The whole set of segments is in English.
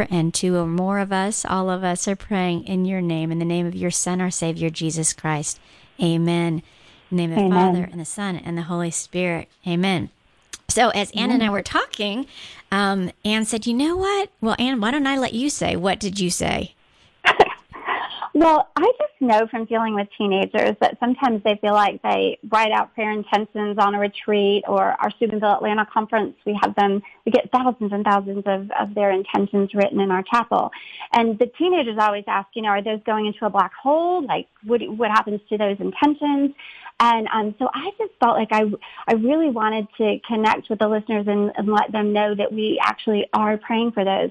and two or more of us, all of us are praying in your name, in the name of your Son, our Savior, Jesus Christ. Amen. In the name of the Father and the Son and the Holy Spirit. Amen. So as Ann and I were talking, um, Ann said, "You know what? Well, Ann, why don't I let you say? What did you say?" Well, I just know from dealing with teenagers that sometimes they feel like they write out prayer intentions on a retreat or our Steubenville Atlanta conference. We have them, we get thousands and thousands of, of their intentions written in our chapel. And the teenagers always ask, you know, are those going into a black hole? Like, what, what happens to those intentions? And um, so I just felt like I, I really wanted to connect with the listeners and, and let them know that we actually are praying for those.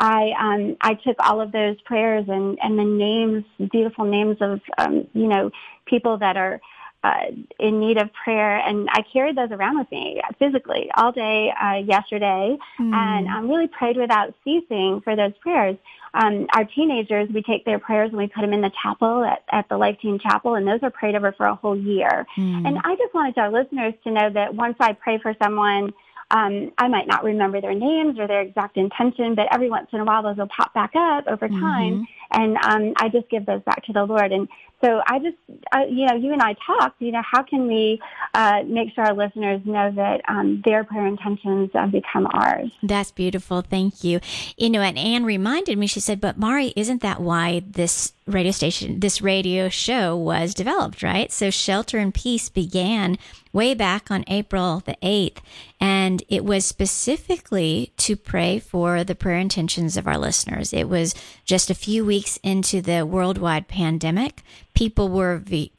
I um, I took all of those prayers and and the names, beautiful names of um, you know people that are uh, in need of prayer, and I carried those around with me physically all day uh, yesterday, mm. and I um, really prayed without ceasing for those prayers. Um, our teenagers, we take their prayers and we put them in the chapel at, at the Life Teen Chapel, and those are prayed over for a whole year. Mm. And I just wanted our listeners to know that once I pray for someone um, I might not remember their names or their exact intention, but every once in a while those will pop back up over time, mm-hmm. And um, I just give those back to the Lord. And so I just, I, you know, you and I talked. You know, how can we uh, make sure our listeners know that um, their prayer intentions uh, become ours? That's beautiful. Thank you. You know, and Ann reminded me. She said, "But Mari, isn't that why this radio station, this radio show was developed, right? So Shelter in Peace began way back on April the 8th, and it was specifically to pray for the prayer intentions of our listeners. It was just a few weeks into the worldwide pandemic. People were v-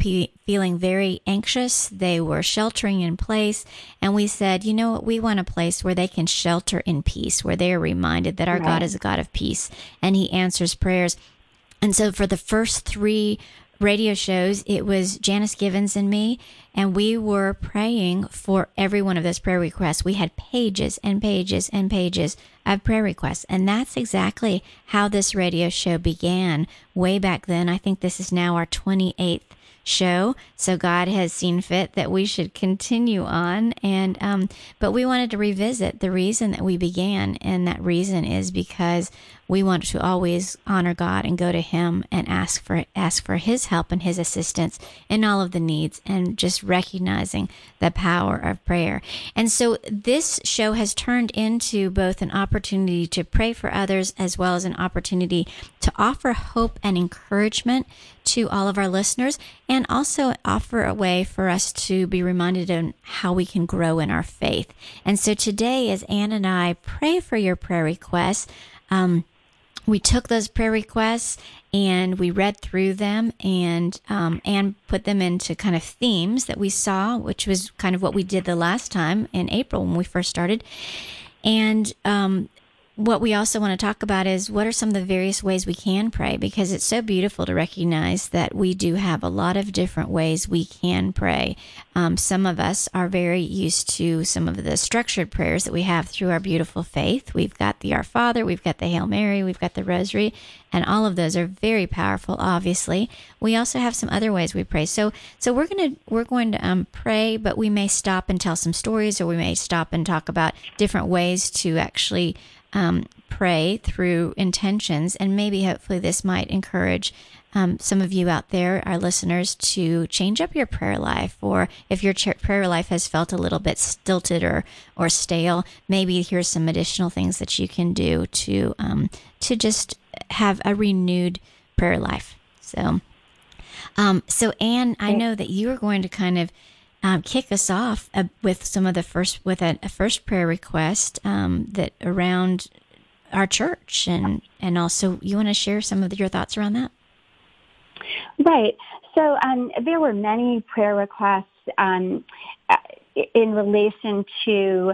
feeling very anxious. They were sheltering in place. And we said, you know what? We want a place where they can shelter in peace, where they are reminded that our right. God is a God of peace and He answers prayers. And so for the first three radio shows, it was Janice Givens and me, and we were praying for every one of those prayer requests. We had pages and pages and pages of prayer requests. And that's exactly how this radio show began way back then. I think this is now our 28th show. So God has seen fit that we should continue on. And, um, but we wanted to revisit the reason that we began. And that reason is because we want to always honor God and go to Him and ask for ask for His help and His assistance in all of the needs, and just recognizing the power of prayer. And so this show has turned into both an opportunity to pray for others as well as an opportunity to offer hope and encouragement to all of our listeners and also offer a way for us to be reminded of how we can grow in our faith. And so today, as Ann and I pray for your prayer requests, um, we took those prayer requests and we read through them and um, and put them into kind of themes that we saw, which was kind of what we did the last time in April when we first started. And um, what we also want to talk about is what are some of the various ways we can pray because it's so beautiful to recognize that we do have a lot of different ways we can pray. Um, some of us are very used to some of the structured prayers that we have through our beautiful faith. We've got the Our Father, we've got the Hail Mary, we've got the Rosary, and all of those are very powerful. Obviously, we also have some other ways we pray. So, so we're gonna we're going to um, pray, but we may stop and tell some stories, or we may stop and talk about different ways to actually um, pray through intentions, and maybe hopefully this might encourage um, some of you out there, our listeners, to change up your prayer life, or if your prayer life has felt a little bit stilted or or stale, maybe here's some additional things that you can do to um, to just have a renewed prayer life. So, um, so Ann, I know that you are going to kind of um, kick us off uh, with some of the first with a, a first prayer request um, that around our church and and also you want to share some of your thoughts around that right so um, there were many prayer requests um, in relation to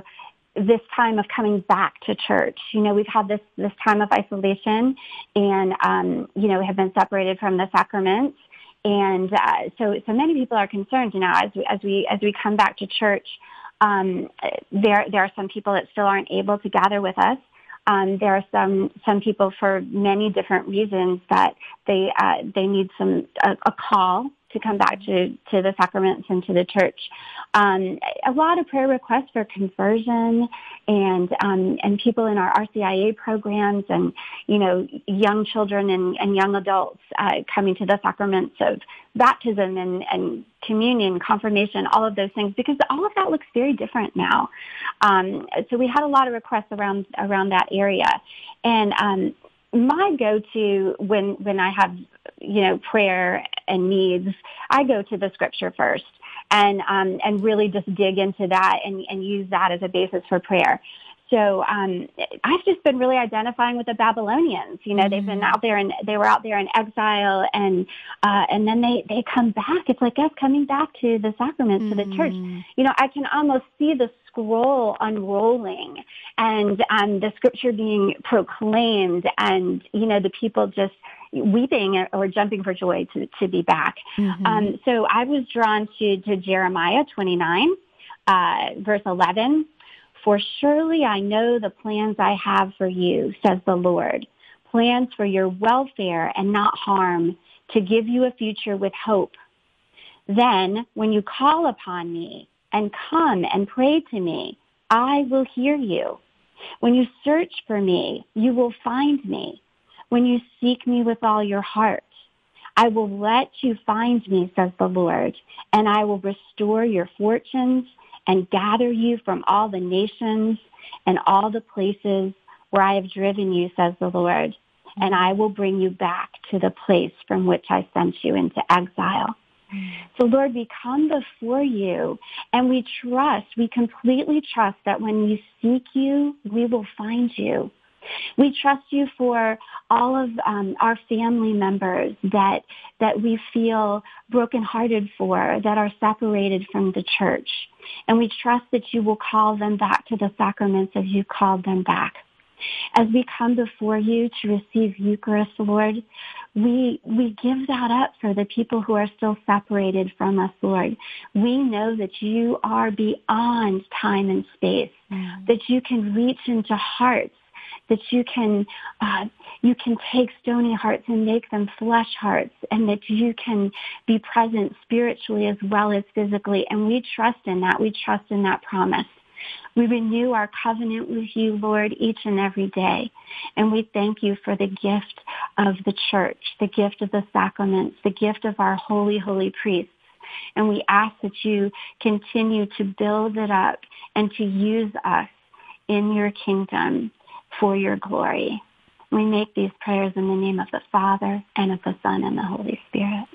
this time of coming back to church. You know, we've had this this time of isolation, and um, you know, have been separated from the sacraments. And uh, so, so many people are concerned. You know, as we as we as we come back to church, um, there there are some people that still aren't able to gather with us. Um, there are some some people for many different reasons that they uh, they need some a, a call to come back to, to the sacraments and to the church. Um, a lot of prayer requests for conversion and um, and people in our RCIA programs and you know young children and, and young adults uh, coming to the sacraments of baptism and, and communion, confirmation, all of those things because all of that looks very different now. Um, so we had a lot of requests around around that area, and um, my go-to when when I have you know prayer and needs, I go to the scripture first and um, and really just dig into that and, and use that as a basis for prayer. So um, I've just been really identifying with the Babylonians. You know, mm-hmm. they've been mm-hmm. out there and they were out there in exile, and uh, and then they they come back. It's like us coming back to the sacraments, mm-hmm. to the church. Mm-hmm. You know, I can almost see the scroll unrolling, and um, the scripture being proclaimed, and you know, the people just weeping or jumping for joy to, to be back. Mm-hmm. Um, so I was drawn to, to Jeremiah 29, uh, verse 11. For surely I know the plans I have for you, says the Lord, plans for your welfare and not harm, to give you a future with hope. Then when you call upon me and come and pray to me, I will hear you. When you search for me, you will find me when you seek me with all your heart. I will let you find me, says the Lord, and I will restore your fortunes and gather you from all the nations and all the places where I have driven you, says the Lord, and I will bring you back to the place from which I sent you into exile. So Lord, we come before you and we trust, we completely trust that when we seek you, we will find you. We trust you for all of um, our family members that that we feel brokenhearted for, that are separated from the church, and we trust that you will call them back to the sacraments as you called them back. As we come before you to receive Eucharist, Lord, we, we give that up for the people who are still separated from us, Lord. We know that you are beyond time and space, mm. that you can reach into hearts that you can uh, you can take stony hearts and make them flesh hearts, and that you can be present spiritually as well as physically. And we trust in that. We trust in that promise. We renew our covenant with you, Lord, each and every day. And we thank you for the gift of the church, the gift of the sacraments, the gift of our holy, holy priests. And we ask that you continue to build it up and to use us in your kingdom for your glory. We make these prayers in the name of the Father and of the Son and the Holy Spirit.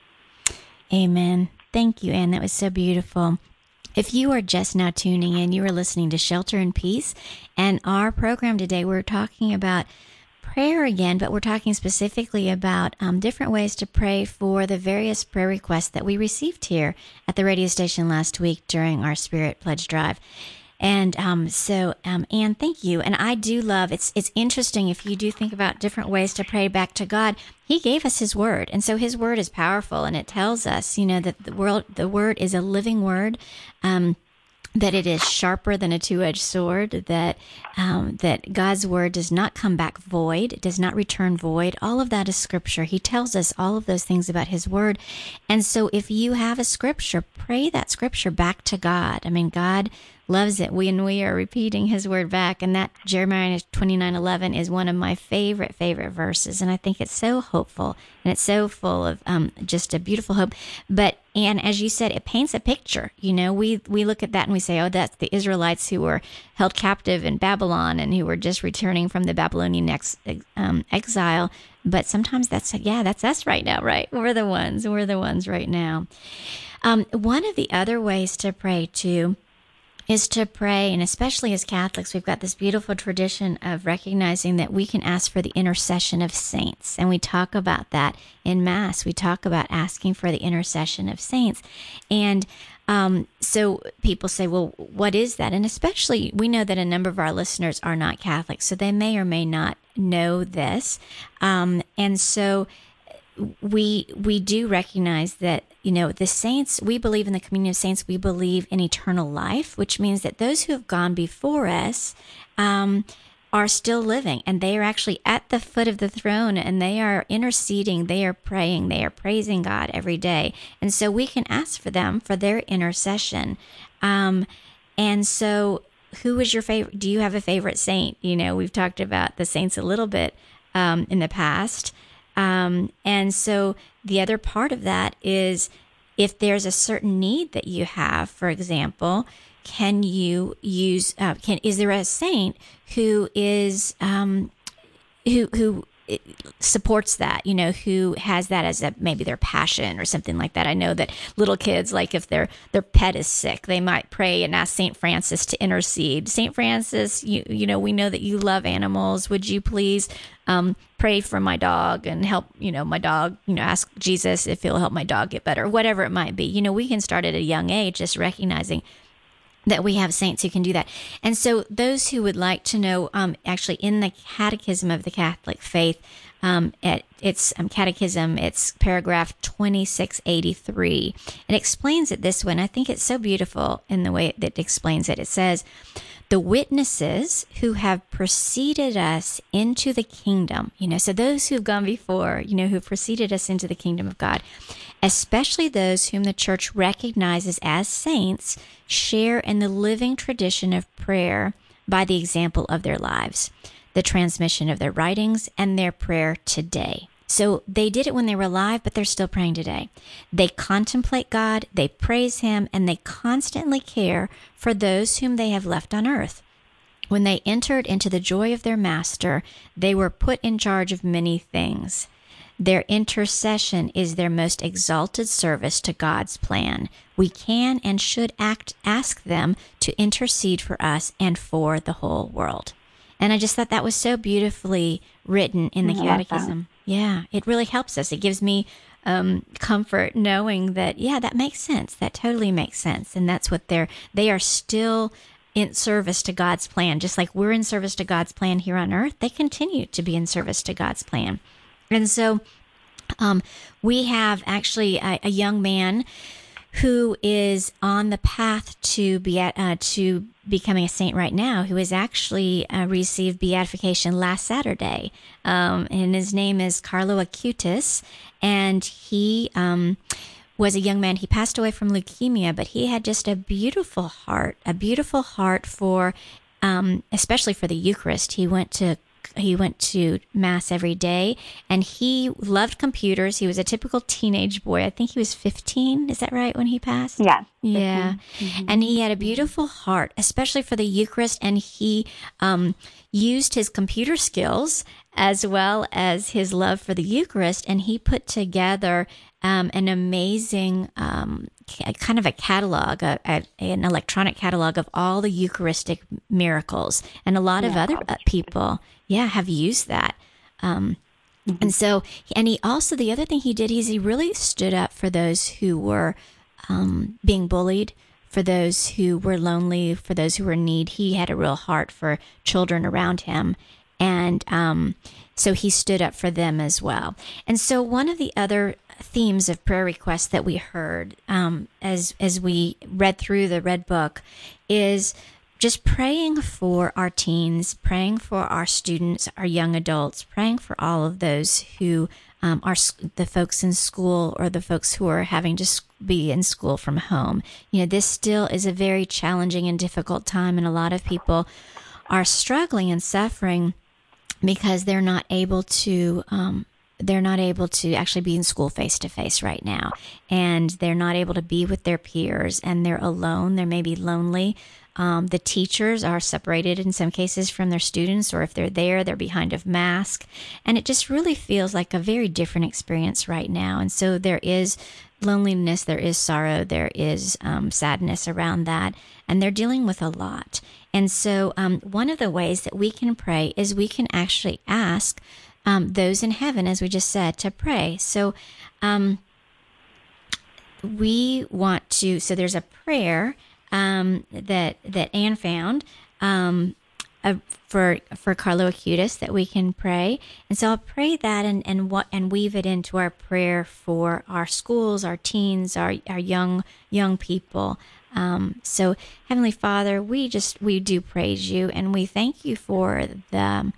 Amen. Thank you, Ann. That was so beautiful. If you are just now tuning in, you are listening to Shelter in Peace. And our program today, we're talking about prayer again, but we're talking specifically about um, different ways to pray for the various prayer requests that we received here at the radio station last week during our Spirit Pledge Drive. And um, so, um, Ann, thank you. And I do love it's it's interesting if you do think about different ways to pray back to God. He gave us His Word, and so His Word is powerful, and it tells us, you know, that the world the Word is a living Word. Um, that it is sharper than a two-edged sword that um, that god's word does not come back void it does not return void all of that is scripture he tells us all of those things about his word and so if you have a scripture pray that scripture back to god i mean god loves it We and we are repeating his word back. And that Jeremiah 29 11 is one of my favorite, favorite verses. And I think it's so hopeful and it's so full of um, just a beautiful hope. But, and as you said, it paints a picture. You know, we, we look at that and we say, oh, that's the Israelites who were held captive in Babylon and who were just returning from the Babylonian ex, um, exile. But sometimes that's, yeah, that's us right now, right? We're the ones, we're the ones right now. Um, one of the other ways to pray too is to pray, and especially as Catholics, we've got this beautiful tradition of recognizing that we can ask for the intercession of saints. And we talk about that in Mass. We talk about asking for the intercession of saints. And um, so people say, well, what is that? And especially, we know that a number of our listeners are not Catholics, so they may or may not know this. Um, and so we we do recognize that you know the saints we believe in the communion of saints we believe in eternal life which means that those who have gone before us um, are still living and they are actually at the foot of the throne and they are interceding, they are praying, they are praising God every day. And so we can ask for them for their intercession. Um, and so, who is your favorite? Do you have a favorite saint? You know, we've talked about the saints a little bit um, in the past. Um, and so, the other part of that is if there's a certain need that you have, for example, can you use uh, can is there a saint who is um, who who supports that you know who has that as a maybe their passion or something like that? I know that little kids like if their their pet is sick they might pray and ask saint francis to intercede. Saint francis you you know we know that you love animals. Would you please um, pray for my dog and help you know my dog you know ask jesus if he'll help my dog get better whatever it might be you know we can start at a young age just recognizing that we have saints who can do that. And so, those who would like to know, um, actually, in the Catechism of the Catholic Faith, um, at its um, Catechism, it's paragraph 2683. It explains it this way, and I think it's so beautiful in the way that it explains it. It says, the witnesses who have preceded us into the kingdom, you know, so those who've gone before, you know, who preceded us into the kingdom of God, especially those whom the church recognizes as saints, share in the living tradition of prayer by the example of their lives, the transmission of their writings, and their prayer today. So they did it when they were alive, but they're still praying today. They contemplate God, they praise Him, and they constantly care for those whom they have left on earth. When they entered into the joy of their Master, they were put in charge of many things. Their intercession is their most exalted service to God's plan. We can and should act, ask them to intercede for us and for the whole world. And I just thought that was so beautifully written in the catechism. Yeah, it really helps us. It gives me um, comfort knowing that, yeah, that makes sense. That totally makes sense. And that's what they're, they are still in service to God's plan. Just like we're in service to God's plan here on earth, they continue to be in service to God's plan. And so um, we have actually a, a, young man who is on the path to be at, uh, to becoming a saint right now, who has actually uh, received beatification last Saturday, um, and his name is Carlo Acutis, and he. Um, was a young man. He passed away from leukemia, but he had just a beautiful heart, a beautiful heart for, um, especially for the Eucharist. He went to he went to mass every day and he loved computers. He was a typical teenage boy. I think he was 15. Is that right when he passed? Yeah. Yeah. Mm-hmm. And he had a beautiful heart, especially for the Eucharist. And he um, used his computer skills as well as his love for the Eucharist. And he put together um, an amazing um, kind of a catalog, a, a, an electronic catalog of all the Eucharistic miracles. And a lot yeah. of other uh, people yeah, have used that. Um, mm-hmm. And so, and he also, the other thing he did is he really stood up for those who were um, being bullied, for those who were lonely, for those who were in need. He had a real heart for children around him. And um, so he stood up for them as well. And so, one of the other themes of prayer requests that we heard um, as as we read through the red book is just praying for our teens, praying for our students, our young adults, praying for all of those who um, are the folks in school or the folks who are having to be in school from home. You know, this still is a very challenging and difficult time, and a lot of people are struggling and suffering because they're not able to um, they're not able to actually be in school face to face right now and they're not able to be with their peers and they're alone they may be lonely um, the teachers are separated in some cases from their students, or if they're there, they're behind a mask. And it just really feels like a very different experience right now. And so there is loneliness, there is sorrow, there is um, sadness around that, and they're dealing with a lot. And so, um, one of the ways that we can pray is we can actually ask um, those in heaven, as we just said, to pray. So, um, we want to, so there's a prayer um, that that Ann found uh, for for Carlo Acutis that we can pray, and so I'll pray that and and what and weave it into our prayer for our schools, our teens, our our young young people. Um, so, Heavenly Father, we just we do praise you and we thank you for the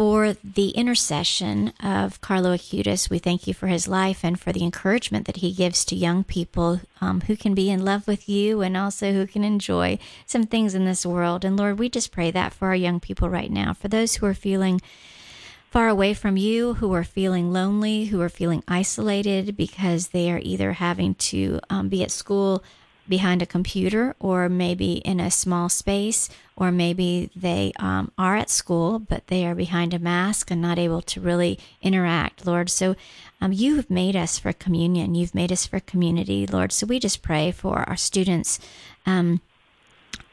for the intercession of Carlo Acutis. We thank you for his life and for the encouragement that he gives to young people um, who can be in love with you and also who can enjoy some things in this world. And Lord, we just pray that for our young people right now, for those who are feeling far away from you, who are feeling lonely, who are feeling isolated because they are either having to um, be at school behind a computer or maybe in a small space or maybe they um, are at school but they are behind a mask and not able to really interact lord. So um, you have made us for communion. You've made us for community lord. So we just pray for our students um,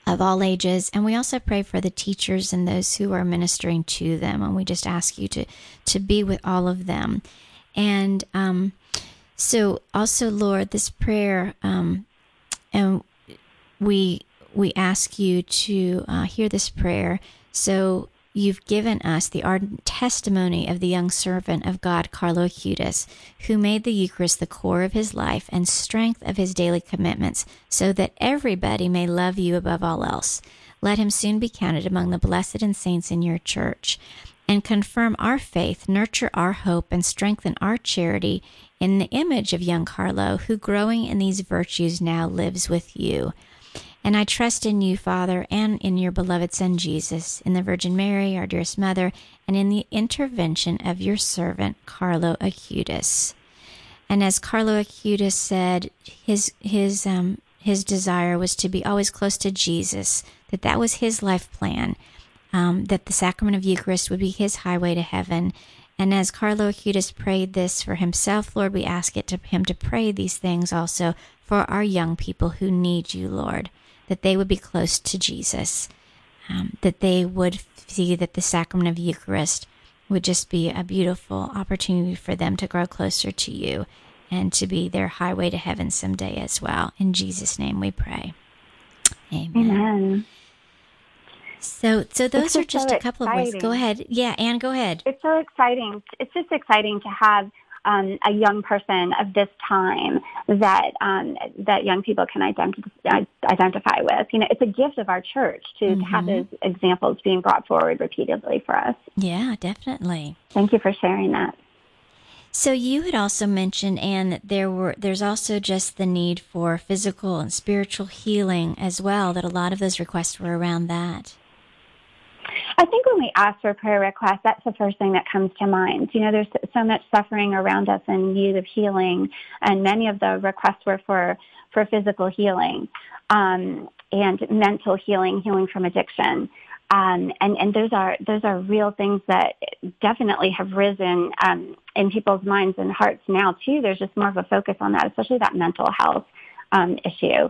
of all ages. And we also pray for the teachers and those who are ministering to them. And we just ask you to to be with all of them. And um, so also lord this prayer um, and we we ask you to uh, hear this prayer. So you've given us the ardent testimony of the young servant of God, Carlo Acutis, who made the Eucharist the core of his life and strength of his daily commitments, so that everybody may love you above all else. Let him soon be counted among the blessed and saints in your church, and confirm our faith, nurture our hope, and strengthen our charity in the image of young Carlo, who growing in these virtues now lives with you. And I trust in you, Father, and in your beloved Son Jesus, in the Virgin Mary, our dearest Mother, and in the intervention of your servant, Carlo Acutis. And as Carlo Acutis said, his his um his desire was to be always close to Jesus, that that was his life plan, um, that the sacrament of Eucharist would be his highway to heaven, and as Carlo Acutis prayed this for himself, Lord, we ask it to him to pray these things also for our young people who need you, Lord, that they would be close to Jesus, um, that they would see that the sacrament of Eucharist would just be a beautiful opportunity for them to grow closer to you and to be their highway to heaven someday as well. In Jesus' name we pray. Amen. Amen. So, so those are just so a couple exciting. of ways. Go ahead. Yeah, Ann, go ahead. It's so exciting. It's just exciting to have um, a young person of this time that um, that young people can identify identify with. You know, it's a gift of our church to, mm-hmm. to have mm-hmm. those examples being brought forward repeatedly for us. Yeah, definitely. Thank you for sharing that. So you had also mentioned, Ann, that there were there's also just the need for physical and spiritual healing as well. That a lot of those requests were around that. I think when we ask for prayer requests, that's the first thing that comes to mind. You know, there's so much suffering around us and need of healing, and many of the requests were for for physical healing um, and mental healing, healing from addiction. Um, and, and those are those are real things that definitely have risen um, in people's minds and hearts now too. There's just more of a focus on that, especially that mental health um, issue.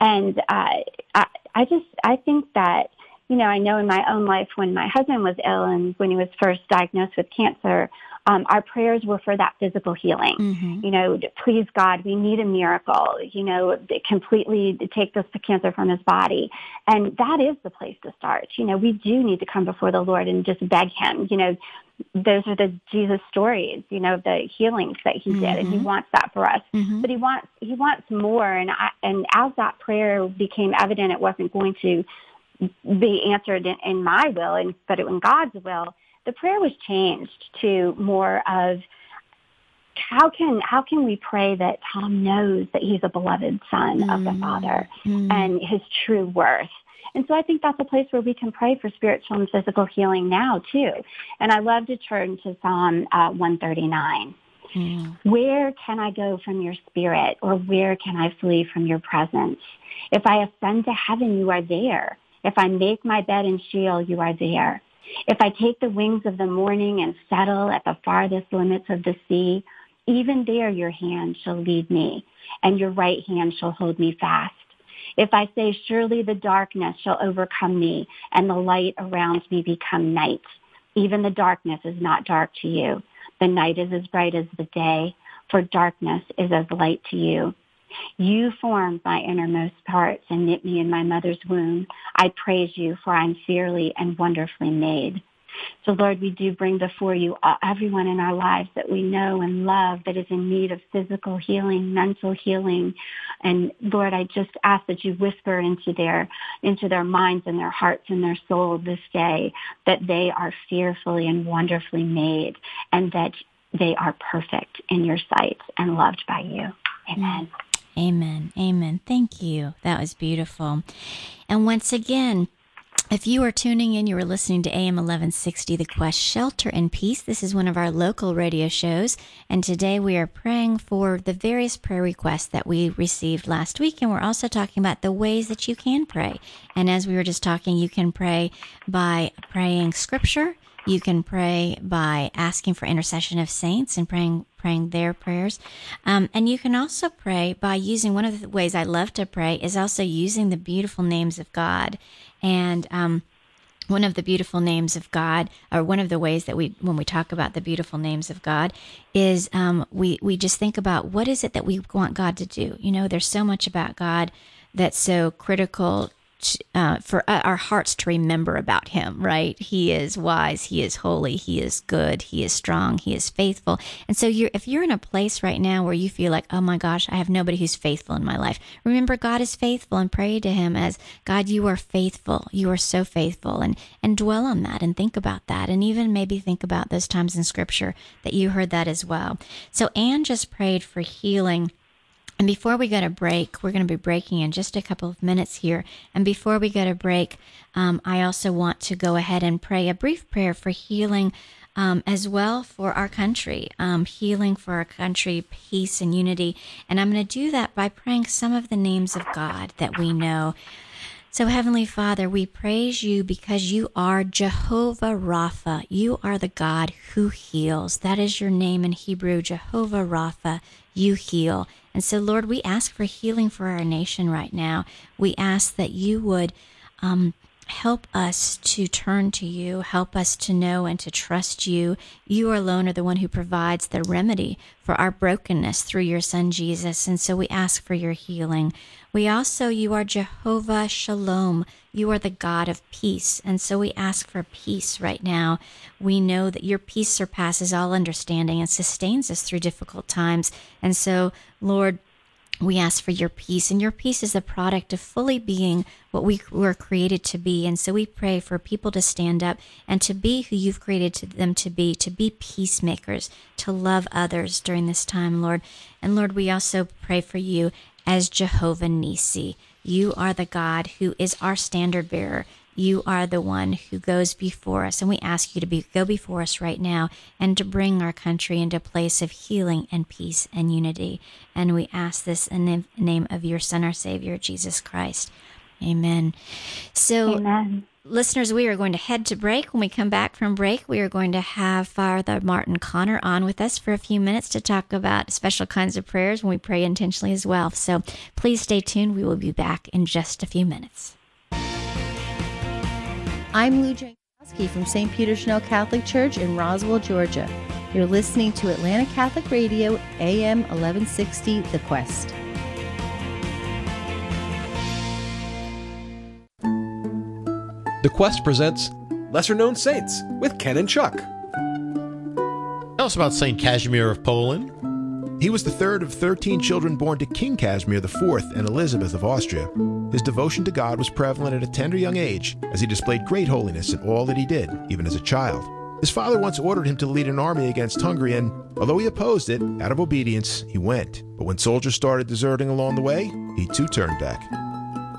And uh, I, I just I think that you know, I know in my own life when my husband was ill and when he was first diagnosed with cancer, um, our prayers were for that physical healing. Mm-hmm. You know, please God, we need a miracle. You know, completely take this cancer from his body, and that is the place to start. You know, we do need to come before the Lord and just beg Him. You know, those are the Jesus stories. You know, the healings that He mm-hmm. did, and He mm-hmm. wants that for us. Mm-hmm. But He wants He wants more. And I, and as that prayer became evident, it wasn't going to be answered in, in my will, and but in God's will, the prayer was changed to more of how can how can we pray that Tom knows that he's a beloved son mm. of the Father mm. and his true worth. And so I think that's a place where we can pray for spiritual and physical healing now too. And I love to turn to Psalm uh, 139. Mm. Where can I go from your spirit or where can I flee from your presence? If I ascend to heaven, you are there. If I make my bed in Sheol, you are there. If I take the wings of the morning and settle at the farthest limits of the sea, even there your hand shall lead me, and your right hand shall hold me fast. If I say, surely the darkness shall overcome me, and the light around me become night, even the darkness is not dark to you. The night is as bright as the day, for darkness is as light to you. You formed my innermost parts and knit me in my mother's womb. I praise you, for I'm fearfully and wonderfully made. So Lord, we do bring before you uh, everyone in our lives that we know and love that is in need of physical healing, mental healing. And Lord, I just ask that you whisper into their, into their minds and their hearts and their soul this day that they are fearfully and wonderfully made and that they are perfect in your sight and loved by you. Amen. Amen. Amen. Thank you. That was beautiful. And once again, if you are tuning in, you are listening to AM 1160, The Quest Shelter in Peace. This is one of our local radio shows. And today we are praying for the various prayer requests that we received last week. And we're also talking about the ways that you can pray. And as we were just talking, you can pray by praying scripture. You can pray by asking for intercession of saints and praying praying their prayers. Um, and you can also pray by using one of the ways I love to pray is also using the beautiful names of God. And um, one of the beautiful names of God, or one of the ways that we, when we talk about the beautiful names of God, is um, we we just think about what is it that we want God to do. You know, there's so much about God that's so critical uh, for uh, our hearts to remember about him, right? He is wise, he is holy, he is good, he is strong, he is faithful. And so you're if you're in a place right now where you feel like, "Oh my gosh, I have nobody who's faithful in my life." Remember God is faithful and pray to him as, "God, you are faithful. You are so faithful." And and dwell on that and think about that and even maybe think about those times in scripture that you heard that as well. So Anne just prayed for healing and before we go to break, we're going to be breaking in just a couple of minutes here. And before we go to break, um, I also want to go ahead and pray a brief prayer for healing um, as well for our country, um, healing for our country, peace and unity. And I'm going to do that by praying some of the names of God that we know. So, Heavenly Father, we praise you because you are Jehovah Rapha. You are the God who heals. That is your name in Hebrew, Jehovah Rapha. You heal. And so, Lord, we ask for healing for our nation right now. We ask that you would um, help us to turn to you, help us to know and to trust you. You alone are the one who provides the remedy for our brokenness through your son Jesus. And so we ask for your healing. We also, you are Jehovah Shalom. You are the God of peace. And so we ask for peace right now. We know that your peace surpasses all understanding and sustains us through difficult times. And so, Lord, we ask for your peace, and your peace is the product of fully being what we were created to be. And so we pray for people to stand up and to be who you've created them to be, to be peacemakers, to love others during this time, Lord. And Lord, we also pray for you as Jehovah Nissi. You are the God who is our standard bearer. You are the one who goes before us, and we ask you to be, go before us right now and to bring our country into a place of healing and peace and unity. And we ask this in the name of your Son, our Savior, Jesus Christ. Amen. So, Amen. listeners, we are going to head to break. When we come back from break, we are going to have Father Martin Connor on with us for a few minutes to talk about special kinds of prayers when we pray intentionally as well. So, please stay tuned. We will be back in just a few minutes. I'm Lou Jankowski from St. Peter Chanel Catholic Church in Roswell, Georgia. You're listening to Atlanta Catholic Radio, AM 1160, The Quest. The Quest presents Lesser Known Saints with Ken and Chuck. Tell us about St. Casimir of Poland. He was the third of 13 children born to King Casimir IV and Elizabeth of Austria. His devotion to God was prevalent at a tender young age, as he displayed great holiness in all that he did, even as a child. His father once ordered him to lead an army against Hungary, and although he opposed it, out of obedience, he went. But when soldiers started deserting along the way, he too turned back.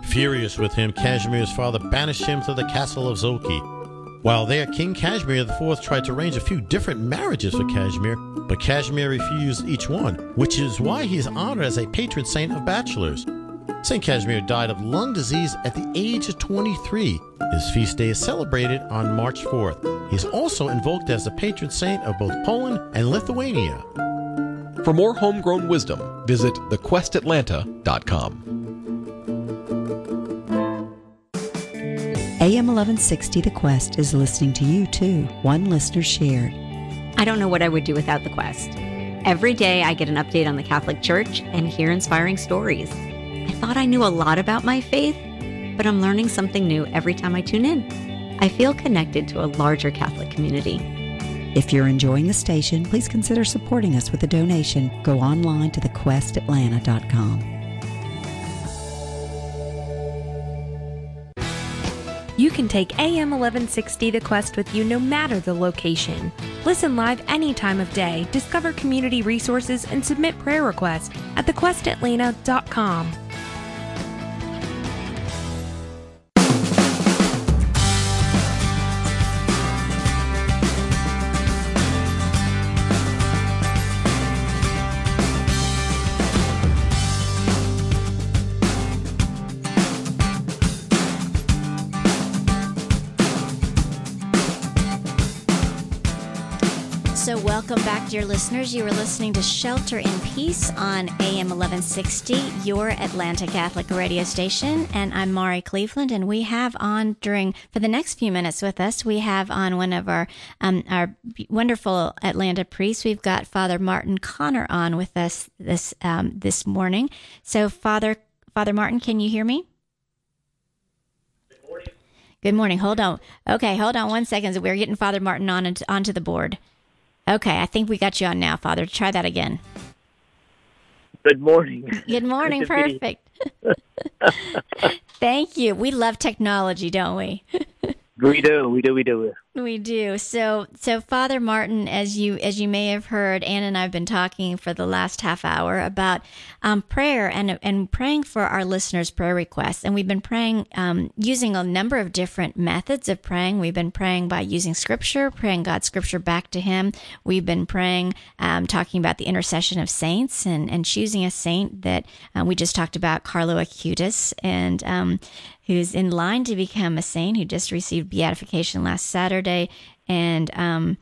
Furious with him, Casimir's father banished him to the castle of Zolki. While there, King Casimir IV tried to arrange a few different marriages for Casimir, but Casimir refused each one, which is why he is honored as a patron saint of bachelors. St. Casimir died of lung disease at the age of 23. His feast day is celebrated on March 4th. He is also invoked as the patron saint of both Poland and Lithuania. For more homegrown wisdom, visit thequestatlanta.com. AM 1160 The Quest is listening to you too. One listener shared. I don't know what I would do without The Quest. Every day I get an update on the Catholic Church and hear inspiring stories. I thought I knew a lot about my faith, but I'm learning something new every time I tune in. I feel connected to a larger Catholic community. If you're enjoying the station, please consider supporting us with a donation. Go online to thequestatlanta.com. You can take AM 1160 The Quest with you no matter the location. Listen live any time of day, discover community resources, and submit prayer requests at thequestatlanta.com. welcome back, dear listeners. You are listening to Shelter in Peace on AM 1160, your Atlanta Catholic radio station. And I'm Mari Cleveland, and we have on during, for the next few minutes with us, we have on one of our, um, our wonderful Atlanta priests. We've got Father Martin Connor on with us this, um, this morning. So, Father, Father Martin, can you hear me? Good morning. Hold on. Okay, hold on one second. We're getting Father Martin on onto the board. Okay, I think we got you on now, Father. Try that again. Good morning. Good morning. Perfect. Thank you. We love technology, don't we? we do. We do. We do. We do. So, so Father Martin, as you as you may have heard, Ann and I've been talking for the last half hour about um, prayer and and praying for our listeners' prayer requests, and we've been praying um, using a number of different methods of praying. We've been praying by using Scripture, praying God's Scripture back to Him. We've been praying, um, talking about the intercession of saints, and and choosing a saint that uh, we just talked about, Carlo Acutis, and um, who's in line to become a saint, who just received beatification last Saturday, and um,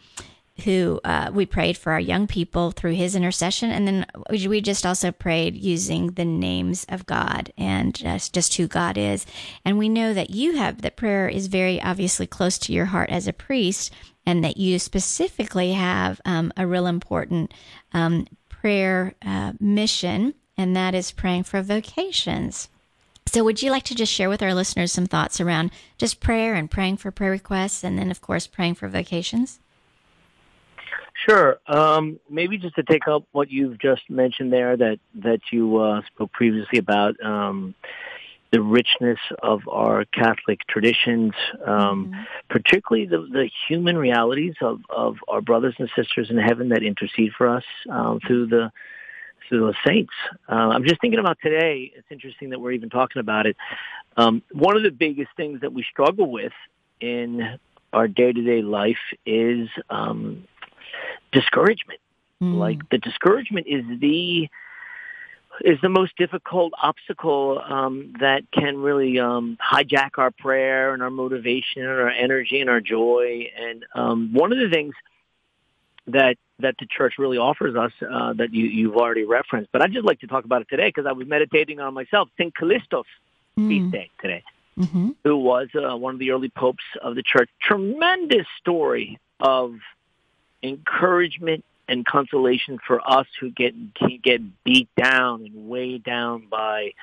who uh, we prayed for our young people through his intercession. And then we just also prayed using the names of God and just, just who God is. And we know that you have that prayer is very obviously close to your heart as a priest, and that you specifically have um, a real important um, prayer uh, mission, and that is praying for vocations. So, would you like to just share with our listeners some thoughts around just prayer and praying for prayer requests, and then, of course, praying for vocations? Sure. Um, maybe just to take up what you've just mentioned there, that that you uh, spoke previously about um, the richness of our Catholic traditions, um, mm-hmm. particularly the, the human realities of, of our brothers and sisters in heaven that intercede for us um, through the to the saints. Uh, I'm just thinking about today. It's interesting that we're even talking about it. Um, one of the biggest things that we struggle with in our day-to-day life is um, discouragement. Mm. Like the discouragement is the is the most difficult obstacle um, that can really um, hijack our prayer and our motivation and our energy and our joy. And um, one of the things that that the church really offers us uh, that you, you've already referenced. But I'd just like to talk about it today because I was meditating on myself. St. Callistos mm. feast day today, mm-hmm. who was uh, one of the early popes of the church. Tremendous story of encouragement and consolation for us who get get beat down and weighed down by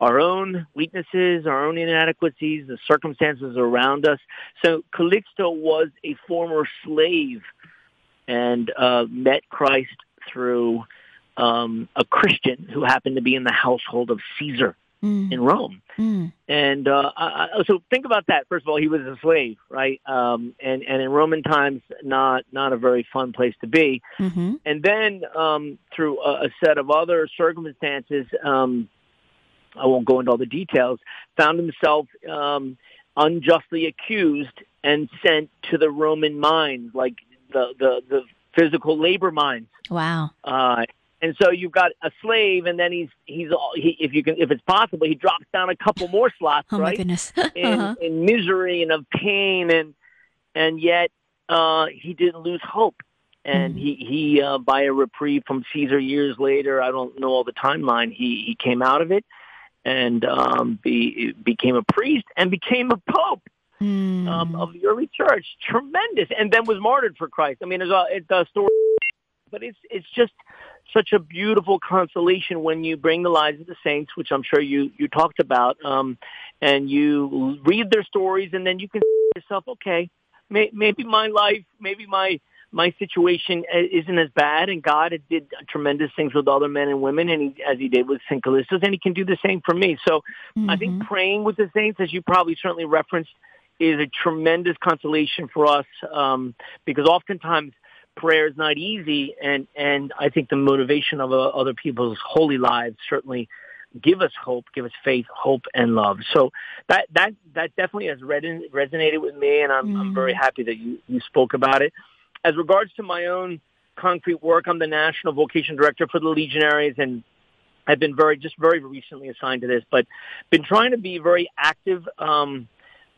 our own weaknesses, our own inadequacies, the circumstances around us. So Calixto was a former slave and uh, met Christ through um, a Christian who happened to be in the household of Caesar mm. in Rome. Mm. And uh, I, so think about that. First of all, he was a slave, right? Um, and and in Roman times, not not a very fun place to be. Mm-hmm. And then um, through a, a, set of other circumstances, um, I won't go into all the details. Found himself um, unjustly accused and sent to the Roman mines, like the the, the physical labor mines. Wow. Uh, and so you've got a slave, and then he's he's he, if you can if it's possible, he drops down a couple more slots, oh right? my goodness, in, uh-huh. in misery and of pain, and and yet uh, he didn't lose hope, and mm. he he uh, by a reprieve from Caesar years later, I don't know all the timeline. He he came out of it and um, be, became a priest and became a pope mm. um, of the early church. Tremendous, and then was martyred for Christ. I mean, it's a, it's a story, but it's it's just such a beautiful consolation when you bring the lives of the saints, which I'm sure you you talked about, um, and you read their stories, and then you can say yourself, okay, may, maybe my life, maybe my my situation isn't as bad, and God did tremendous things with other men and women, and he, as He did with Saint Callistus, and He can do the same for me. So mm-hmm. I think mm-hmm. praying with the saints, as you probably certainly referenced, is a tremendous consolation for us um, because oftentimes prayer is not easy, and and I think the motivation of uh, other people's holy lives certainly give us hope, give us faith, hope, and love. So that that that definitely has resonated with me, and I'm, mm. I'm very happy that you you spoke about it. As regards to my own concrete work, I'm the national vocation director for the Legionaries, and I've been very just very recently assigned to this, but been trying to be very active. Um,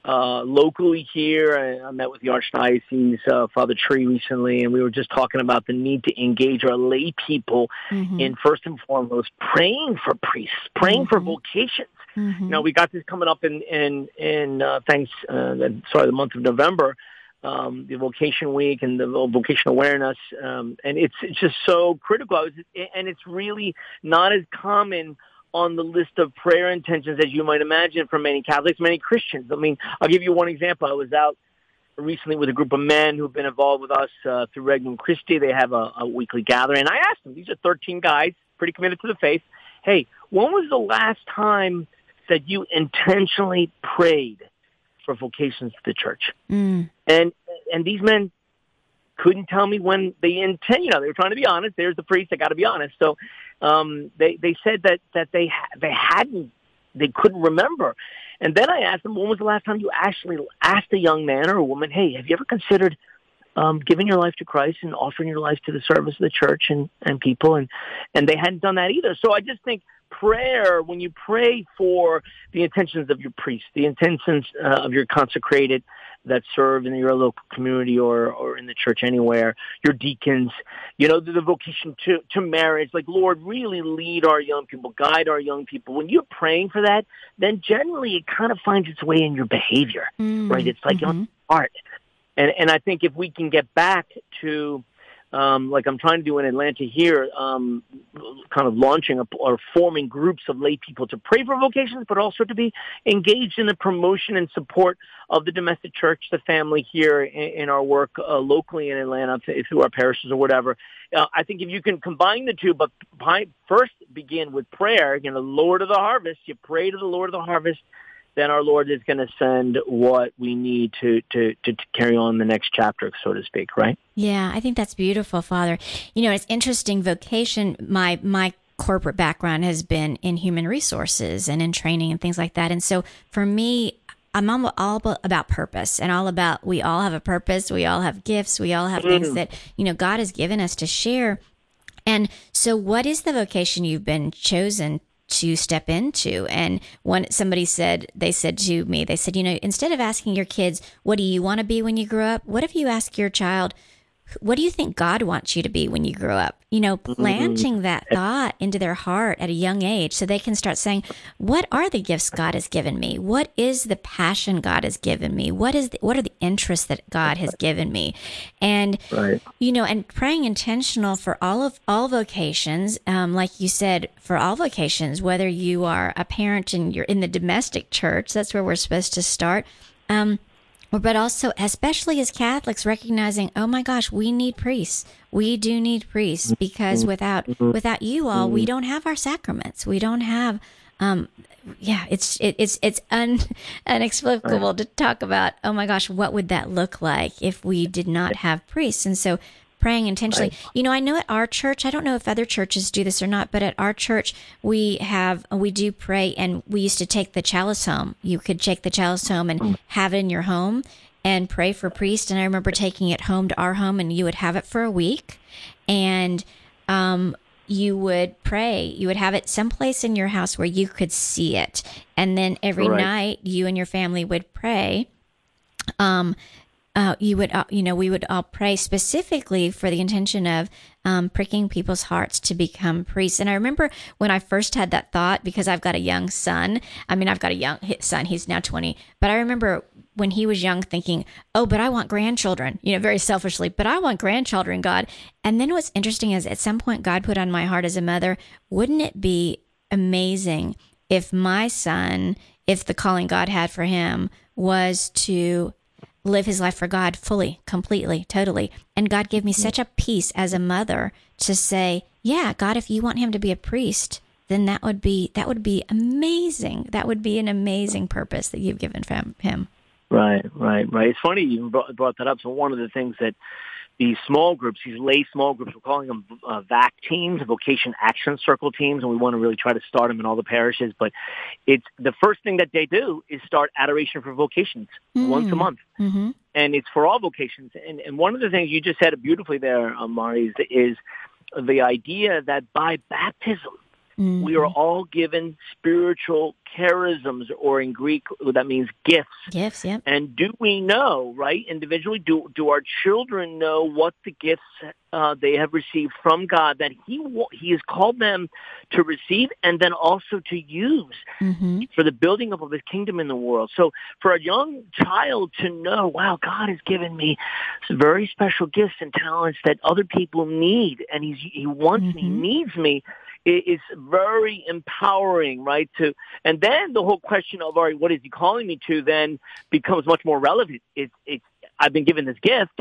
uh, locally here. I, I met with the Archdiocese uh, Father Tree recently, and we were just talking about the need to engage our lay people mm-hmm. in first and foremost praying for priests, praying mm-hmm. for vocations. Mm-hmm. You know, we got this coming up in in in uh, thanks uh, sorry the month of November. Um, the vocation week and the vocation awareness, um, and it's it's just so critical. Was, and it's really not as common on the list of prayer intentions as you might imagine for many Catholics, many Christians. I mean, I'll give you one example. I was out recently with a group of men who've been involved with us uh, through Regnum Christi. They have a, a weekly gathering, and I asked them. These are 13 guys, pretty committed to the faith. Hey, when was the last time that you intentionally prayed for vocations to the church? Mm. And and these men couldn't tell me when they intend. You know, they were trying to be honest. There's the priest. I got to be honest. So um, they they said that that they they hadn't they couldn't remember. And then I asked them, when was the last time you actually asked a young man or a woman, hey, have you ever considered um, giving your life to Christ and offering your life to the service of the church and, and people? And, and they hadn't done that either. So I just think prayer, when you pray for the intentions of your priest, the intentions uh, of your consecrated that serve in your local community or, or in the church anywhere, your deacons, you know, the, the vocation to, to marriage, like Lord, really lead our young people, guide our young people. When you're praying for that, then generally it kind of finds its way in your behavior, mm, right? It's like mm-hmm. on art. And, and I think if we can get back to, um, like I'm trying to do in Atlanta here, um, kind of launching a, or forming groups of lay people to pray for vocations, but also to be engaged in the promotion and support of the domestic church, the family here in, in our work uh, locally in Atlanta through our parishes or whatever. Uh, I think if you can combine the two, but first begin with prayer, you know, Lord of the harvest, you pray to the Lord of the harvest then our Lord is going to send what we need to, to, to, to, carry on the next chapter, so to speak, right? Yeah, I think that's beautiful, Father. You know, it's interesting vocation. My, my corporate background has been in human resources and in training and things like that. And so for me, I'm all about purpose and all about we all have a purpose. We all have gifts. We all have mm-hmm. things that, you know, God has given us to share. And so, what is the vocation you've been chosen to step into. And one somebody said they said to me, they said, you know, instead of asking your kids, what do you want to be when you grow up? What if you ask your child, what do you think God wants you to be when you grow up? You know, mm-hmm. planting that thought into their heart at a young age so they can start saying, what are the gifts God has given me? What is the passion God has given me? What is the, what are the interests that God has given me? And right. you know, and praying intentional for all of all vocations, um, like you said, for all vocations, whether you are a parent and you're in the domestic church, that's where we're supposed to start. Um, but also especially as catholics recognizing oh my gosh we need priests. We do need priests because without without you all we don't have our sacraments. We don't have um yeah it's it, it's it's un, inexplicable to talk about oh my gosh what would that look like if we did not have priests? And so praying intentionally. Right. You know, I know at our church, I don't know if other churches do this or not, but at our church, we have, we do pray and we used to take the chalice home. You could take the chalice home and mm. have it in your home and pray for priest. And I remember taking it home to our home and you would have it for a week and, um, you would pray. You would have it someplace in your house where you could see it. And then every right. night you and your family would pray. Um, uh, you would, uh, you know, we would all pray specifically for the intention of um, pricking people's hearts to become priests. And I remember when I first had that thought, because I've got a young son. I mean, I've got a young son; he's now twenty. But I remember when he was young thinking, oh, but I want grandchildren, you know, very selfishly, but I want grandchildren, God. And then what's interesting is at some point, God put on my heart as a mother, wouldn't it be amazing if my son, if the calling God had for him was to live his life for God fully, completely, totally. And God gave me such a peace as a mother to say, yeah, God, if you want him to be a priest, then that would be that would be amazing. That would be an amazing purpose that you've given him. Right, right, right. It's funny you brought, brought that up. So one of the things that these small groups, these lay small groups, we're calling them uh, VAC teams, Vocation Action Circle teams, and we want to really try to start them in all the parishes. But it's the first thing that they do is start adoration for vocations mm-hmm. once a month, mm-hmm. and it's for all vocations. And, and one of the things you just said beautifully there, um, Mari, is, is the idea that by baptism Mm-hmm. We are all given spiritual charisms, or in Greek, that means gifts. Gifts, yeah. And do we know, right, individually, do do our children know what the gifts uh, they have received from God that He He has called them to receive, and then also to use mm-hmm. for the building up of His kingdom in the world? So, for a young child to know, wow, God has given me very special gifts and talents that other people need, and He's He wants mm-hmm. me, needs me is very empowering, right? To and then the whole question of all right, what is he calling me to? Then becomes much more relevant. It's it's I've been given this gift,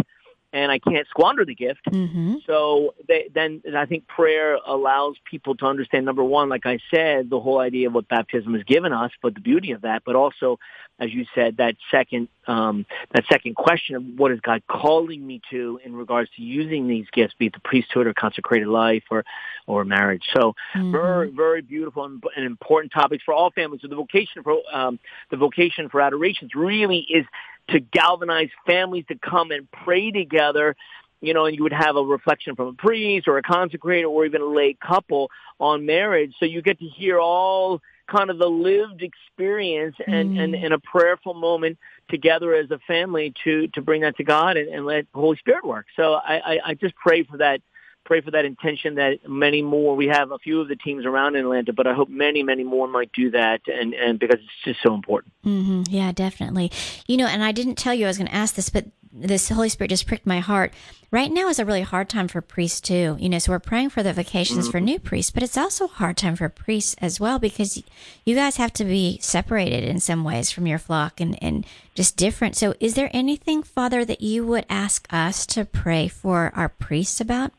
and I can't squander the gift. Mm-hmm. So they, then I think prayer allows people to understand number one, like I said, the whole idea of what baptism has given us, but the beauty of that, but also, as you said, that second um, that second question of what is God calling me to in regards to using these gifts, be it the priesthood or consecrated life or or marriage. So mm-hmm. very very beautiful and, and, important topics for all families. So the vocation for um, the vocation for adorations really is to galvanize families to come and pray together you know, and you would have a reflection from a priest or a consecrator or even a lay couple on marriage. So you get to hear all kind of the lived experience and, mm. and, and a prayerful moment together as a family to, to bring that to God and, and let the Holy Spirit work. So I, I, I just pray for that pray for that intention that many more. We have a few of the teams around in Atlanta, but I hope many, many more might do that, and and because it's just so important. Mm-hmm. Yeah, definitely. You know, and I didn't tell you I was going to ask this, but this Holy Spirit just pricked my heart. Right now is a really hard time for priests too. You know, so we're praying for the vocations mm-hmm. for new priests, but it's also a hard time for priests as well because you guys have to be separated in some ways from your flock and and just different. So, is there anything, Father, that you would ask us to pray for our priests about?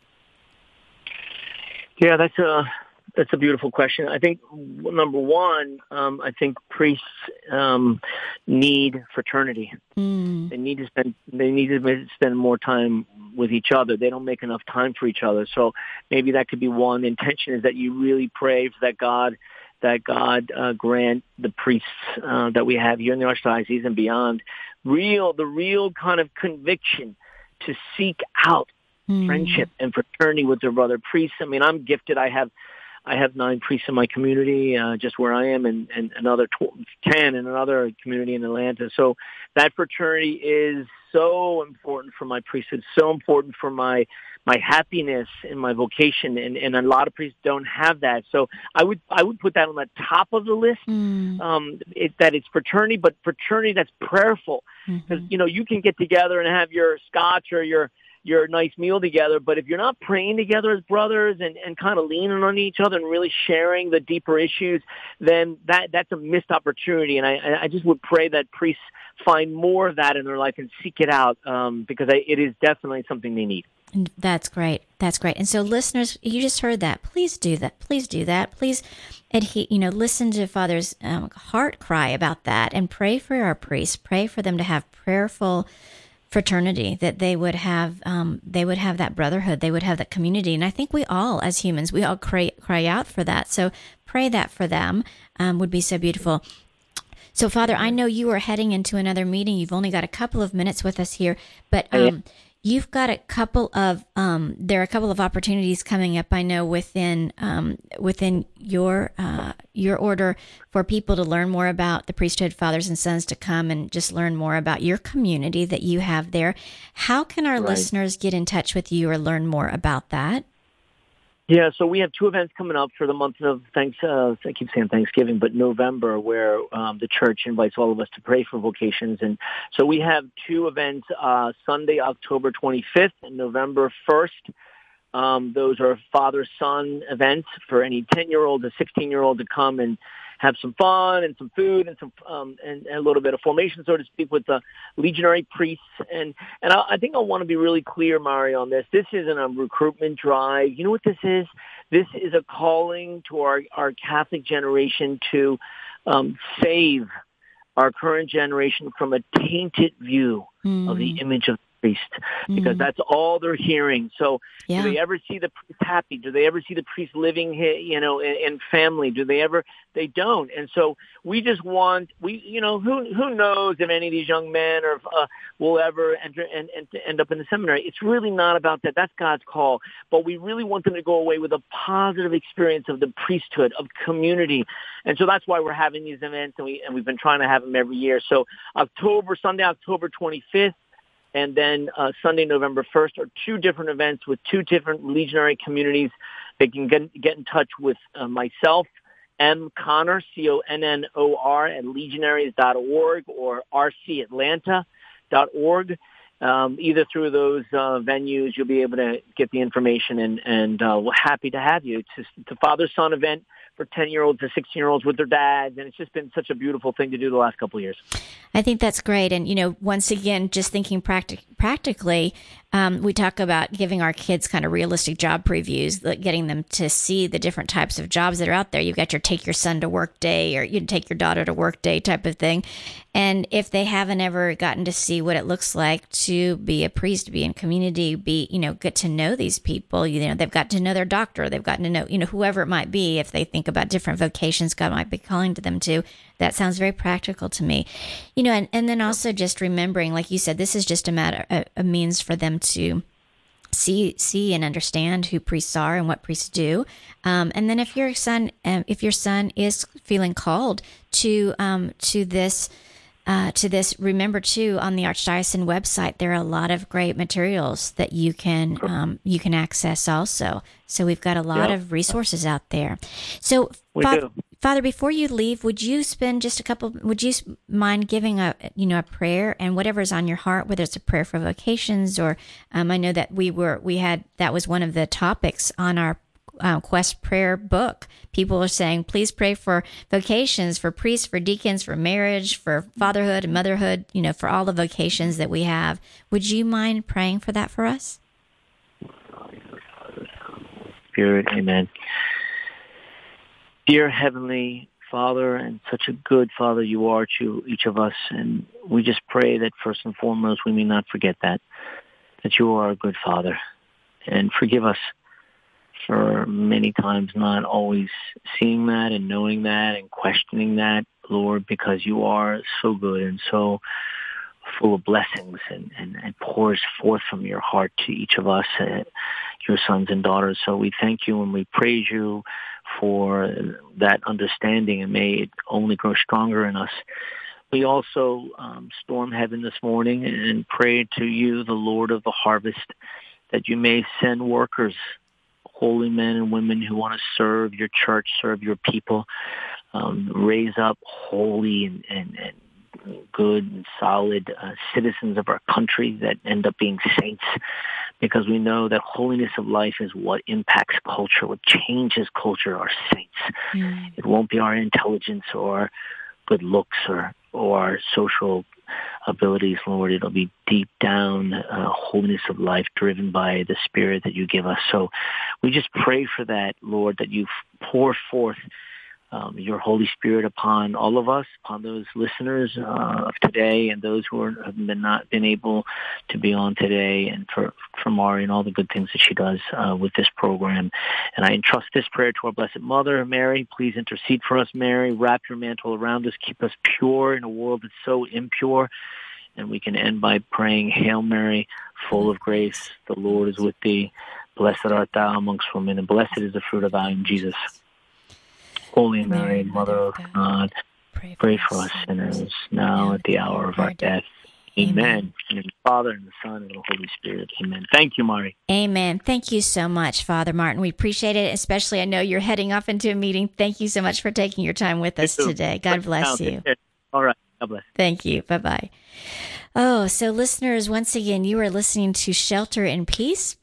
Yeah, that's a that's a beautiful question. I think number one, um, I think priests um, need fraternity. Mm. They need to spend they need to spend more time with each other. They don't make enough time for each other. So maybe that could be one intention is that you really pray for that God that God uh, grant the priests uh, that we have here in the archdiocese and beyond real the real kind of conviction to seek out mm. friendship and fraternity with their brother priests. I mean, I'm gifted. I have I have nine priests in my community, uh, just where I am, and, and another tw- ten in another community in Atlanta. So that fraternity is so important for my priesthood, so important for my my happiness in my vocation, and, and a lot of priests don't have that. So I would I would put that on the top of the list. Mm. Um, it, that it's fraternity, but fraternity that's prayerful, because mm-hmm. you know you can get together and have your scotch or your your nice meal together. But if you're not praying together as brothers and, and kind of leaning on each other and really sharing the deeper issues, then that that's a missed opportunity. And I I just would pray that priests find more of that in their life and seek it out um, because I, it is definitely something they need. That's great. That's great. And so, listeners, you just heard that. Please do that. Please do that. Please, adhe- you know, listen to Father's um, heart cry about that, and pray for our priests. Pray for them to have prayerful fraternity that they would have um, they would have that brotherhood they would have that community. And i think we all as humans we all cry, cry out for that. So pray that for them um, would be so beautiful. So father i know you are heading into another meeting. You've only got a couple of minutes with us here but um, You've got a couple of um, there are a couple of opportunities coming up. I know within um, within your uh, your order for people to learn more about the priesthood, fathers and sons to come and just learn more about your community that you have there. How can our right. listeners get in touch with you or learn more about that? Yeah, so we have two events coming up for the month of thanks. Uh, I keep saying Thanksgiving, but November, where um, the church invites all of us to pray for vocations, and so we have two events: uh, Sunday, October 25th, and November 1st. Um, those are father-son events for any 10-year-old to 16-year-old to come and have some fun and some food and some um, and, and a little bit of formation, so to speak, with the legionary priests. And and I, I think I want to be really clear, Mari, on this. This isn't a recruitment drive. You know what this is? This is a calling to our our Catholic generation to um, save our current generation from a tainted view mm. of the mm. image of priest because mm that's all they're hearing. So yeah. do they ever see the priest happy? Do they ever see the priest living, you know, in, in family? Do they ever? They don't. And so we just want we, you know, who who knows if any of these young men or uh, will ever enter and, and end up in the seminary? It's really not about that. That's God's call. But we really want them to go away with a positive experience of the priesthood, of community, and so that's why we're having these events, and we and we've been trying to have them every year. So October Sunday, October 25th and then uh, Sunday, November 1st are two different events with two different legionary communities. They can get, get in touch with uh, myself, M. Connor, C-O-N-N-O-R, at legionaries.org or rcatlanta.org. Um, either through those uh, venues, you'll be able to get the information, and, and uh, we're happy to have you. It's, it's a father-son event for 10 year olds to 16 year olds with their dads. And it's just been such a beautiful thing to do the last couple of years. I think that's great. And, you know, once again, just thinking practic- practically, um, we talk about giving our kids kind of realistic job previews, like getting them to see the different types of jobs that are out there. You've got your take your son to work day or you take your daughter to work day type of thing. And if they haven't ever gotten to see what it looks like to be a priest, be in community, be, you know, get to know these people, you know, they've got to know their doctor, they've gotten to know, you know, whoever it might be, if they think about different vocations God might be calling to them to, that sounds very practical to me. You know, and, and then also just remembering, like you said, this is just a matter, a, a means for them to see see and understand who priests are and what priests do um, and then if your son um, if your son is feeling called to um, to this uh, to this, remember too on the Archdiocesan website there are a lot of great materials that you can um, you can access also. So we've got a lot of resources out there. So we Fa- Father, before you leave, would you spend just a couple? Would you mind giving a you know a prayer and whatever is on your heart, whether it's a prayer for vocations or um, I know that we were we had that was one of the topics on our uh, Quest prayer book. People are saying, please pray for vocations, for priests, for deacons, for marriage, for fatherhood and motherhood, you know, for all the vocations that we have. Would you mind praying for that for us? Spirit, amen. Dear Heavenly Father, and such a good Father you are to each of us, and we just pray that first and foremost we may not forget that, that you are a good Father, and forgive us for many times not always seeing that and knowing that and questioning that, Lord, because you are so good and so full of blessings and, and, and pours forth from your heart to each of us, uh, your sons and daughters. So we thank you and we praise you for that understanding and may it only grow stronger in us. We also um, storm heaven this morning and pray to you, the Lord of the harvest, that you may send workers holy men and women who want to serve your church, serve your people, um, raise up holy and, and, and good and solid uh, citizens of our country that end up being saints because we know that holiness of life is what impacts culture, what changes culture are saints. Mm. It won't be our intelligence or good looks or, or our social abilities, Lord. It'll be deep down uh, holiness of life driven by the Spirit that you give us. So we just pray for that, Lord, that you pour forth um, your Holy Spirit upon all of us, upon those listeners uh, of today, and those who are, have been not been able to be on today, and for for Mari and all the good things that she does uh, with this program. And I entrust this prayer to our Blessed Mother, Mary. Please intercede for us, Mary. Wrap your mantle around us. Keep us pure in a world that's so impure. And we can end by praying, Hail Mary, full of grace, the Lord is with thee. Blessed art thou amongst women, and blessed is the fruit of thy womb, Jesus. Holy Mary, Mother of God, pray pray for us sinners, now at the hour of our death. Amen. And in the Father and the Son and the Holy Spirit. Amen. Thank you, Mari. Amen. Thank you so much, Father Martin. We appreciate it. Especially, I know you're heading off into a meeting. Thank you so much for taking your time with us today. God bless you. All right. God bless. Thank you. Bye bye. Oh, so listeners, once again, you are listening to Shelter in Peace.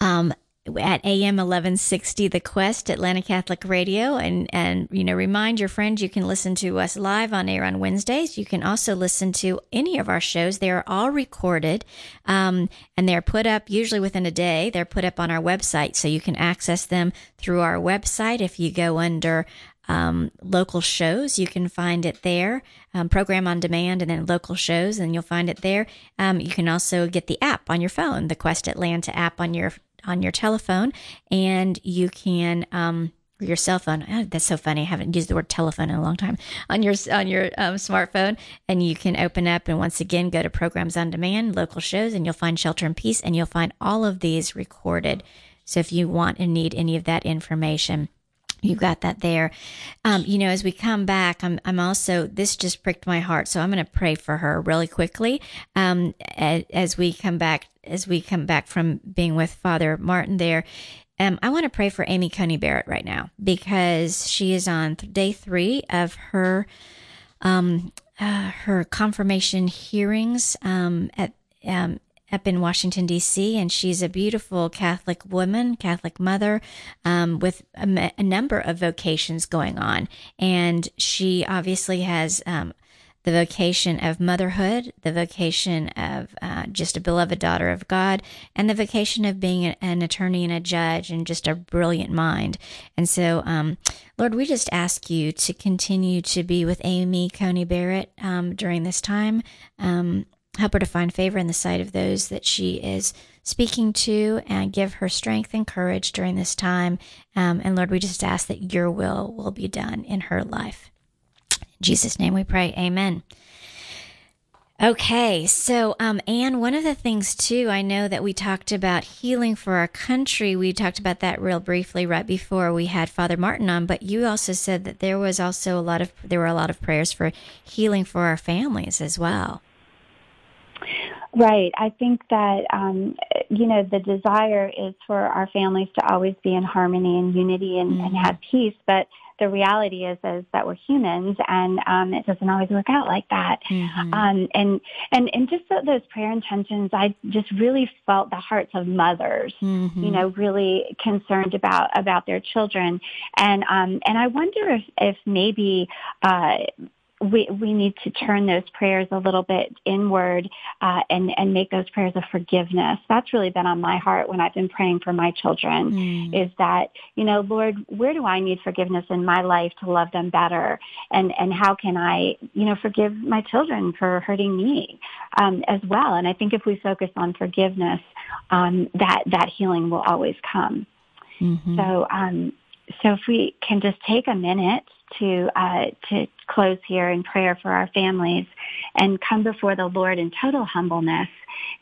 Um, at AM 1160 The Quest Atlanta Catholic Radio and and you know remind your friends you can listen to us live on air on Wednesdays you can also listen to any of our shows they are all recorded um, and they're put up usually within a day they're put up on our website so you can access them through our website if you go under um, local shows. You can find it there, um, program on demand, and then local shows, and you'll find it there. Um, you can also get the app on your phone, the Quest Atlanta app on your on your telephone, and you can um, your cell phone. Oh, that's so funny. I haven't used the word telephone in a long time on your on your um, smartphone, and you can open up and once again go to programs on demand, local shows, and you'll find Shelter in Peace, and you'll find all of these recorded. So if you want and need any of that information. You got that there. Um, you know, as we come back, I'm, I'm also, this just pricked my heart. So I'm going to pray for her really quickly. Um, as, we come back, as we come back from being with Father Martin there. Um, I want to pray for Amy Coney Barrett right now because she is on day three of her, um, uh, her confirmation hearings, um, at, um, up in Washington, D.C., and she's a beautiful Catholic woman, Catholic mother, um, with a, a, number of vocations going on. And she obviously has um, the vocation of motherhood, the vocation of uh, just a beloved daughter of God, and the vocation of being an attorney and a judge and just a brilliant mind. And so, um, Lord, we just ask you to continue to be with Amy Coney Barrett um, during this time. Help her to find favor in the sight of those that she is speaking to and give her strength and courage during this time. Um, and Lord, we just ask that your will will be done in her life. In Jesus' name we pray. Amen. Okay, so um, Ann, one of the things too, I know that we talked about healing for our country. We talked about that real briefly right before we had Father Martin on, but you also said that there was also a lot of there were a lot of prayers for healing for our families as well. Right. I think that, um, you know, the desire is for our families to always be in harmony and unity and, mm-hmm. and have peace. But the reality is, is that we're humans and um, it doesn't always work out like that. Mm-hmm. Um, and, and, and just those prayer intentions, I just really felt the hearts of mothers, mm-hmm. you know, really concerned about, about their children. And, um, and I wonder if, if maybe, uh, we we need to turn those prayers a little bit inward uh, and and make those prayers of forgiveness. That's really been on my heart when I've been praying for my children. Mm. Is that you know, Lord, where do I need forgiveness in my life to love them better, and and how can I you know forgive my children for hurting me um, as well? And I think if we focus on forgiveness, um, that that healing will always come. Mm-hmm. So um, so if we can just take a minute to uh, to close here in prayer for our families and come before the Lord in total humbleness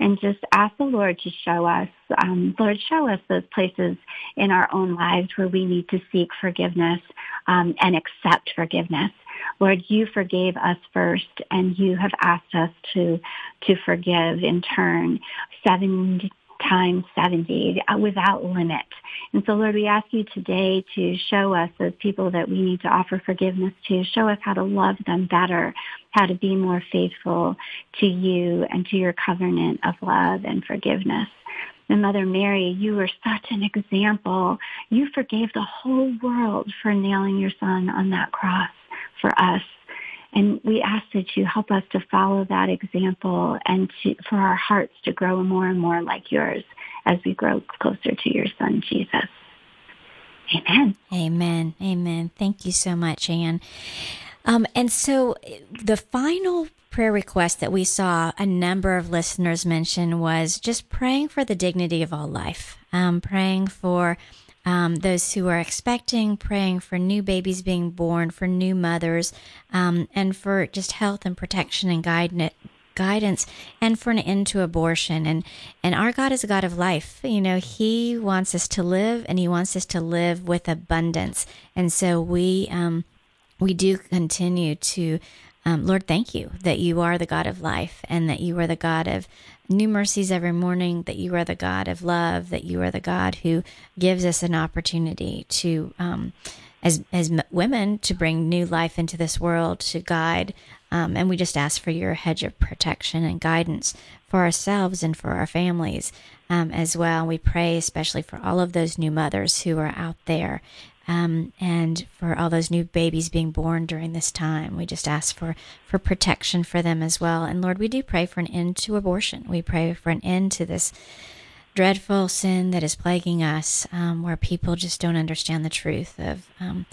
and just ask the Lord to show us, um, Lord, show us those places in our own lives where we need to seek forgiveness um, and accept forgiveness. Lord, you forgave us first and you have asked us to, to forgive in turn. Seven times 70 uh, without limit. And so, Lord, we ask you today to show us those people that we need to offer forgiveness to, show us how to love them better, how to be more faithful to you and to your covenant of love and forgiveness. And Mother Mary, you were such an example. You forgave the whole world for nailing your son on that cross for us. And we ask that you help us to follow that example and to, for our hearts to grow more and more like yours as we grow closer to your son, Jesus. Amen. Amen. Amen. Thank you so much, Ann. Um, and so the final prayer request that we saw a number of listeners mention was just praying for the dignity of all life, um, praying for um, those who are expecting, praying for new babies being born, for new mothers, um, and for just health and protection and guidance guidance and for an end to abortion. And and our God is a God of life. You know he wants us to live and he wants us to live with abundance. And so we um we do continue to um, Lord, thank you that you are the God of life and that you are the God of new mercies every morning, that you are the God of love, that you are the God who gives us an opportunity to, um, as, as women, to bring new life into this world, to guide. Um, and we just ask for your hedge of protection and guidance for ourselves and for our families um, as well. We pray especially for all of those new mothers who are out there um, and for all those new babies being born during this time. We just ask for, for protection for them as well. And Lord, we do pray for an end to abortion. We pray for an end to this dreadful sin that is plaguing us, um, where people just don't understand the truth of. Um,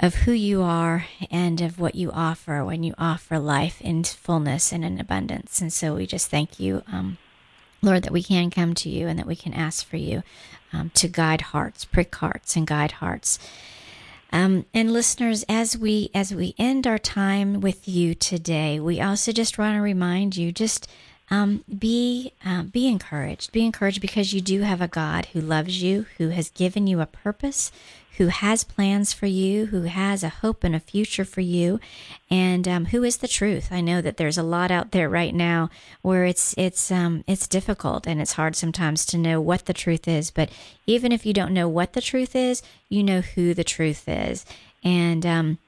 of who you are and of what you offer when you offer life in fullness and in abundance. And so we just thank you, um, Lord, that we can come to you and that we can ask for you um, to guide hearts, prick hearts, and guide hearts. Um, and listeners, as we as we end our time with you today, we also just want to remind you just um, be uh, be encouraged. Be encouraged because you do have a God who loves you, who has given you a purpose, who has plans for you, who has a hope and a future for you, and um, who is the truth. I know that there's a lot out there right now where it's it's um, it's difficult and it's hard sometimes to know what the truth is. But even if you don't know what the truth is, you know who the truth is, and um,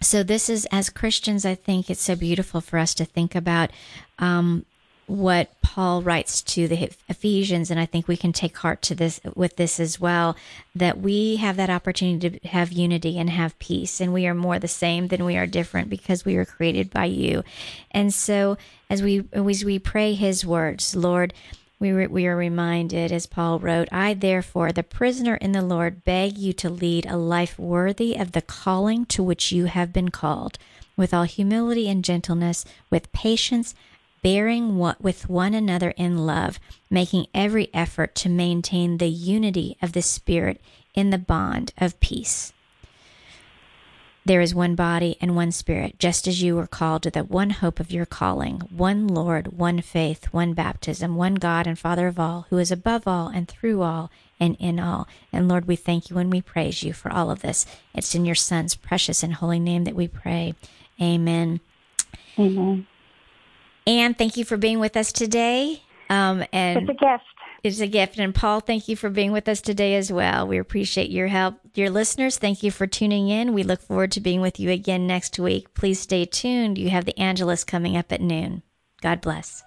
so this is as Christians, I think it's so beautiful for us to think about um, what Paul writes to the Ephesians, and I think we can take heart to this with this as well. That we have that opportunity to have unity and have peace, and we are more the same than we are different because we were created by you. And so, as we as we pray His words, Lord, we re, we are reminded, as Paul wrote, I therefore, the prisoner in the Lord, beg you to lead a life worthy of the calling to which you have been called, with all humility and gentleness, with patience bearing what with one another in love, making every effort to maintain the unity of the Spirit in the bond of peace. There is one body and one Spirit, just as you were called to the one hope of your calling, one Lord, one faith, one baptism, one God and Father of all, who is above all and through all and in all. And Lord, we thank you and we praise you for all of this. It's in your Son's precious and holy name that we pray. Amen. Amen. Ann, thank you for being with us today. Um, and it's a gift. It's a gift. And Paul, thank you for being with us today as well. We appreciate your help. Your listeners, thank you for tuning in. We look forward to being with you again next week. Please stay tuned. You have the Angelus coming up at noon. God bless.